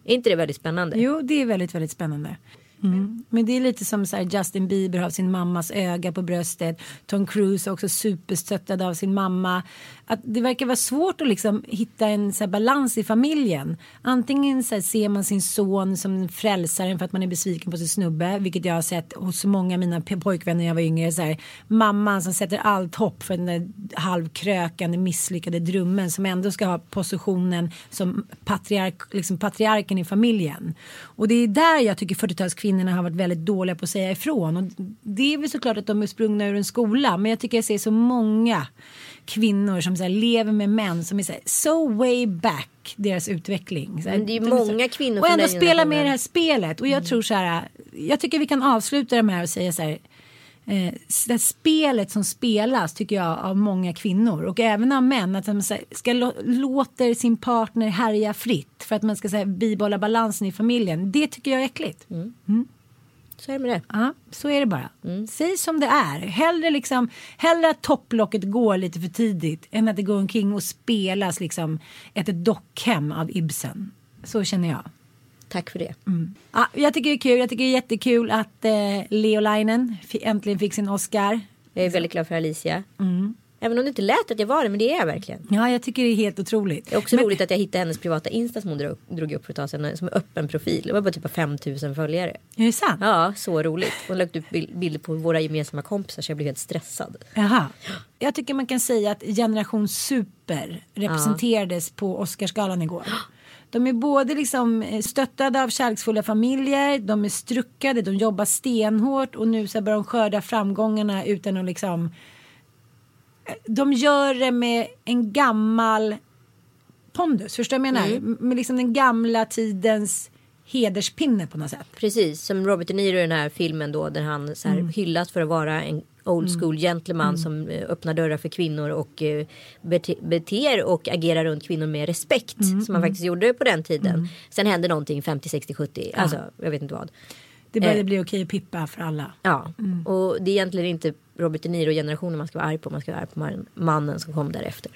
Är inte det väldigt spännande? Jo, det är väldigt, väldigt spännande. Mm. Men det är lite som så här, Justin Bieber har sin mammas öga på bröstet. Tom Cruise är också superstöttad av sin mamma. Att det verkar vara svårt att liksom hitta en så här, balans i familjen. Antingen så ser man sin son som frälsaren för att man är besviken på sin snubbe. Vilket jag har sett hos många av mina pojkvänner när jag var yngre. Så här, mamman som sätter allt hopp för den där halvkrökande misslyckade drömmen som ändå ska ha positionen som patriark, liksom patriarken i familjen. Och det är där jag tycker 40 40-talskvinnorna har varit väldigt dåliga på att säga ifrån. Och det är väl såklart att de är sprungna ur en skola men jag tycker jag ser så många kvinnor som så lever med män som är så, här, so way back deras utveckling. Så här, Men det är ju så- många kvinnor Och ändå den spela med i det här spelet. Och jag tror så här, jag tycker vi kan avsluta det här och säga så här. Eh, det spelet som spelas tycker jag av många kvinnor och även av män att så här, ska lå- låter sin partner härja fritt för att man ska så här, bibehålla balansen i familjen. Det tycker jag är äckligt. Så är det med det. Ja, så är det bara. Mm. Säg som det är. Hellre, liksom, hellre att topplocket går lite för tidigt än att det går omkring och spelas liksom ett dockhem av Ibsen. Så känner jag. Tack för det. Ja, jag tycker det är kul. Jag tycker det är jättekul att eh, Leo Leinen fi- äntligen fick sin Oscar. Jag är väldigt glad för Alicia. Även om det inte lät att jag var det, men det är jag verkligen. Ja, jag tycker det är helt otroligt. Det är också Men- roligt att jag hittade hennes privata Insta som hon drog, drog upp för ett tag sedan. Som är öppen profil. Det var bara typ 5000 följare. Är det sant? Ja, så roligt. Hon lagt upp bil- bilder på våra gemensamma kompisar så jag blev helt stressad. Jaha. Jag tycker man kan säga att generation super representerades på Oscarsgalan igår. De är både liksom eh, stöttade av kärleksfulla familjer, de är struckade, de jobbar stenhårt och nu så börjar de skörda framgångarna utan att liksom eh, de gör det med en gammal pondus, förstår du vad jag menar? Mm. Med liksom den gamla tidens hederspinne på något sätt. Precis, som Robert De Niro i den här filmen då där han så här hyllas för att vara en old school gentleman som eh, öppnar dörrar för kvinnor och eh, bete, beter och agerar runt kvinnor med respekt. Som man faktiskt gjorde på den tiden. Sen hände någonting 50, 60, 70. Alltså jag vet inte vad. Det började Eh. bli okej att pippa för alla. Ja, och det är egentligen inte Robert De Niro-generationen man ska vara arg på. Man ska vara arg på man- mannen som kom därefter.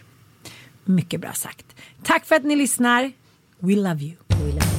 Mycket bra sagt. Tack för att ni lyssnar. We love you. Mom